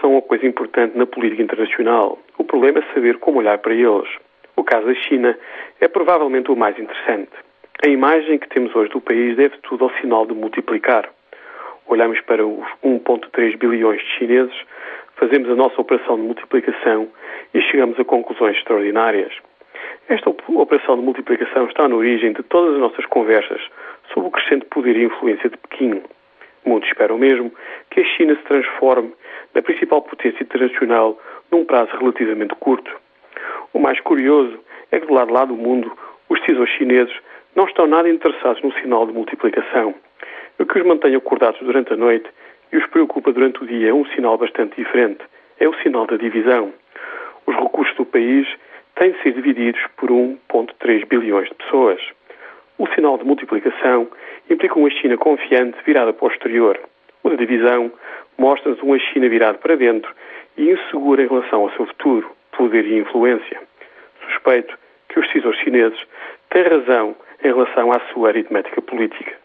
são uma coisa importante na política internacional. O problema é saber como olhar para eles. O caso da China é provavelmente o mais interessante. A imagem que temos hoje do país deve tudo ao sinal de multiplicar. Olhamos para os 1,3 bilhões de chineses, fazemos a nossa operação de multiplicação e chegamos a conclusões extraordinárias. Esta operação de multiplicação está na origem de todas as nossas conversas sobre o crescente poder e influência de Pequim. Muitos esperam mesmo que a China se transforme na principal potência internacional num prazo relativamente curto. O mais curioso é que do lado lá do mundo os decisores chineses não estão nada interessados no sinal de multiplicação. O que os mantém acordados durante a noite e os preocupa durante o dia é um sinal bastante diferente. É o sinal da divisão. Os recursos do país têm de ser divididos por 1,3 bilhões de pessoas. O sinal de multiplicação implica uma China confiante virada para o exterior. O da divisão mostra-nos uma China virada para dentro e insegura em relação ao seu futuro, poder e influência. Suspeito que os decisores chineses têm razão em relação à sua aritmética política.